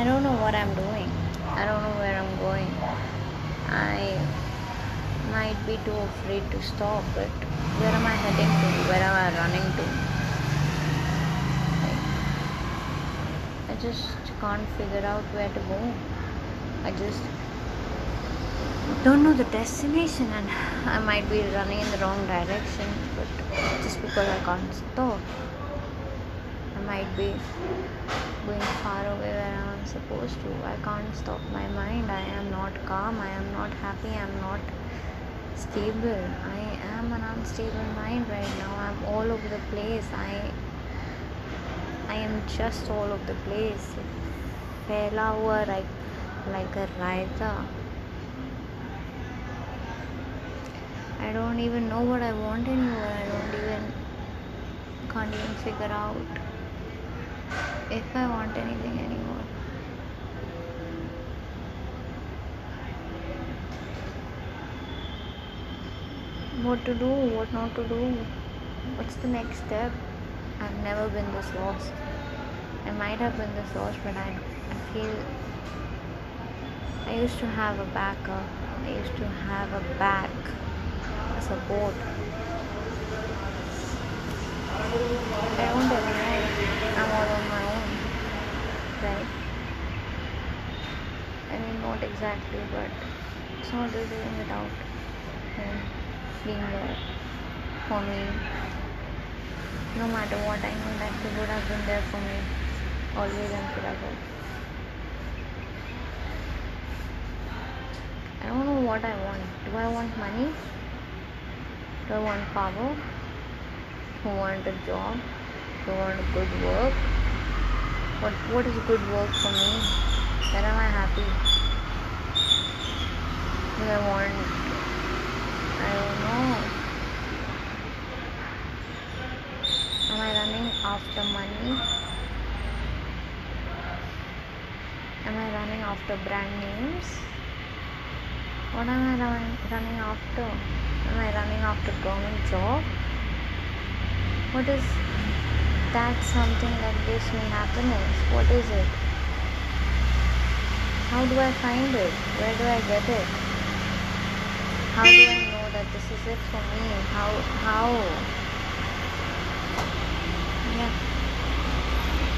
I don't know what I'm doing. I don't know where I'm going. I might be too afraid to stop, but where am I heading to? Where am I running to? Like, I just can't figure out where to go. I just don't know the destination and I might be running in the wrong direction, but just because I can't stop, I might be going far away where I am supposed to. I can't stop my mind. I am not calm. I am not happy. I am not stable. I am an unstable mind right now. I'm all over the place. I I am just all over the place. Fell over like like a rider. I don't even know what I want anymore. I don't even can't even figure out if I want anything anymore. What to do, what not to do, what's the next step? I've never been this lost. I might have been this lost, but I, I feel I used to have a backup. I used to have a back, a support. I don't anymore. I'm all on my own, right? I mean, not exactly, but it's not the same without him being there for me. No matter what, I know that he would have been there for me, always and forever. I don't know what I want. Do I want money? Do I want power? Do I want a job? Do I want good work? What what is good work for me? When am I happy? I want I don't know. Am I running after money? Am I running after brand names? What am I run, running after? Am I running after government job? What is that something that gives me happiness? What is it? How do I find it? Where do I get it? How do I know that this is it for me? How how?